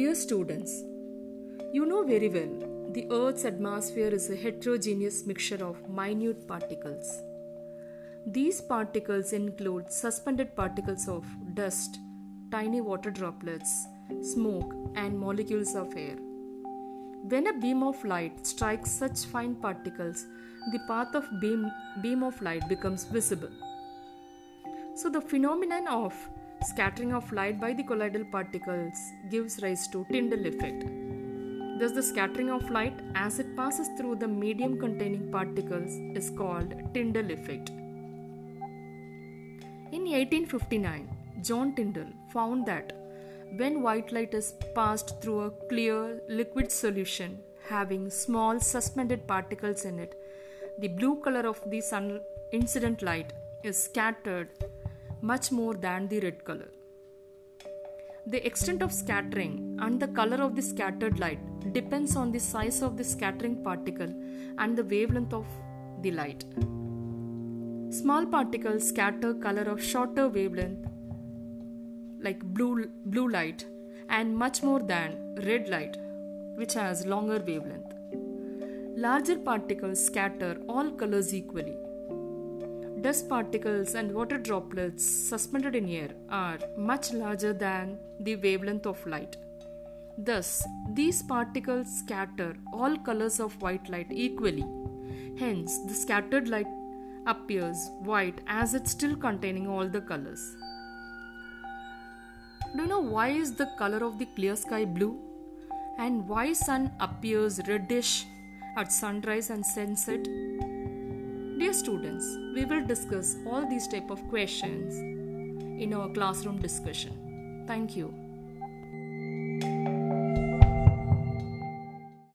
students, you know very well the Earth's atmosphere is a heterogeneous mixture of minute particles. These particles include suspended particles of dust, tiny water droplets, smoke, and molecules of air. When a beam of light strikes such fine particles, the path of beam, beam of light becomes visible. So the phenomenon of scattering of light by the colloidal particles gives rise to Tyndall effect. Thus the scattering of light as it passes through the medium containing particles is called Tyndall effect. In 1859, John Tyndall found that when white light is passed through a clear liquid solution having small suspended particles in it, the blue color of the sun incident light is scattered much more than the red color. The extent of scattering and the color of the scattered light depends on the size of the scattering particle and the wavelength of the light. Small particles scatter color of shorter wavelength like blue blue light and much more than red light which has longer wavelength. Larger particles scatter all colors equally Dust particles and water droplets suspended in air are much larger than the wavelength of light. Thus, these particles scatter all colors of white light equally. Hence, the scattered light appears white as it's still containing all the colors. Do you know why is the color of the clear sky blue? And why sun appears reddish at sunrise and sunset? Dear students, we will discuss all these type of questions in our classroom discussion. Thank you.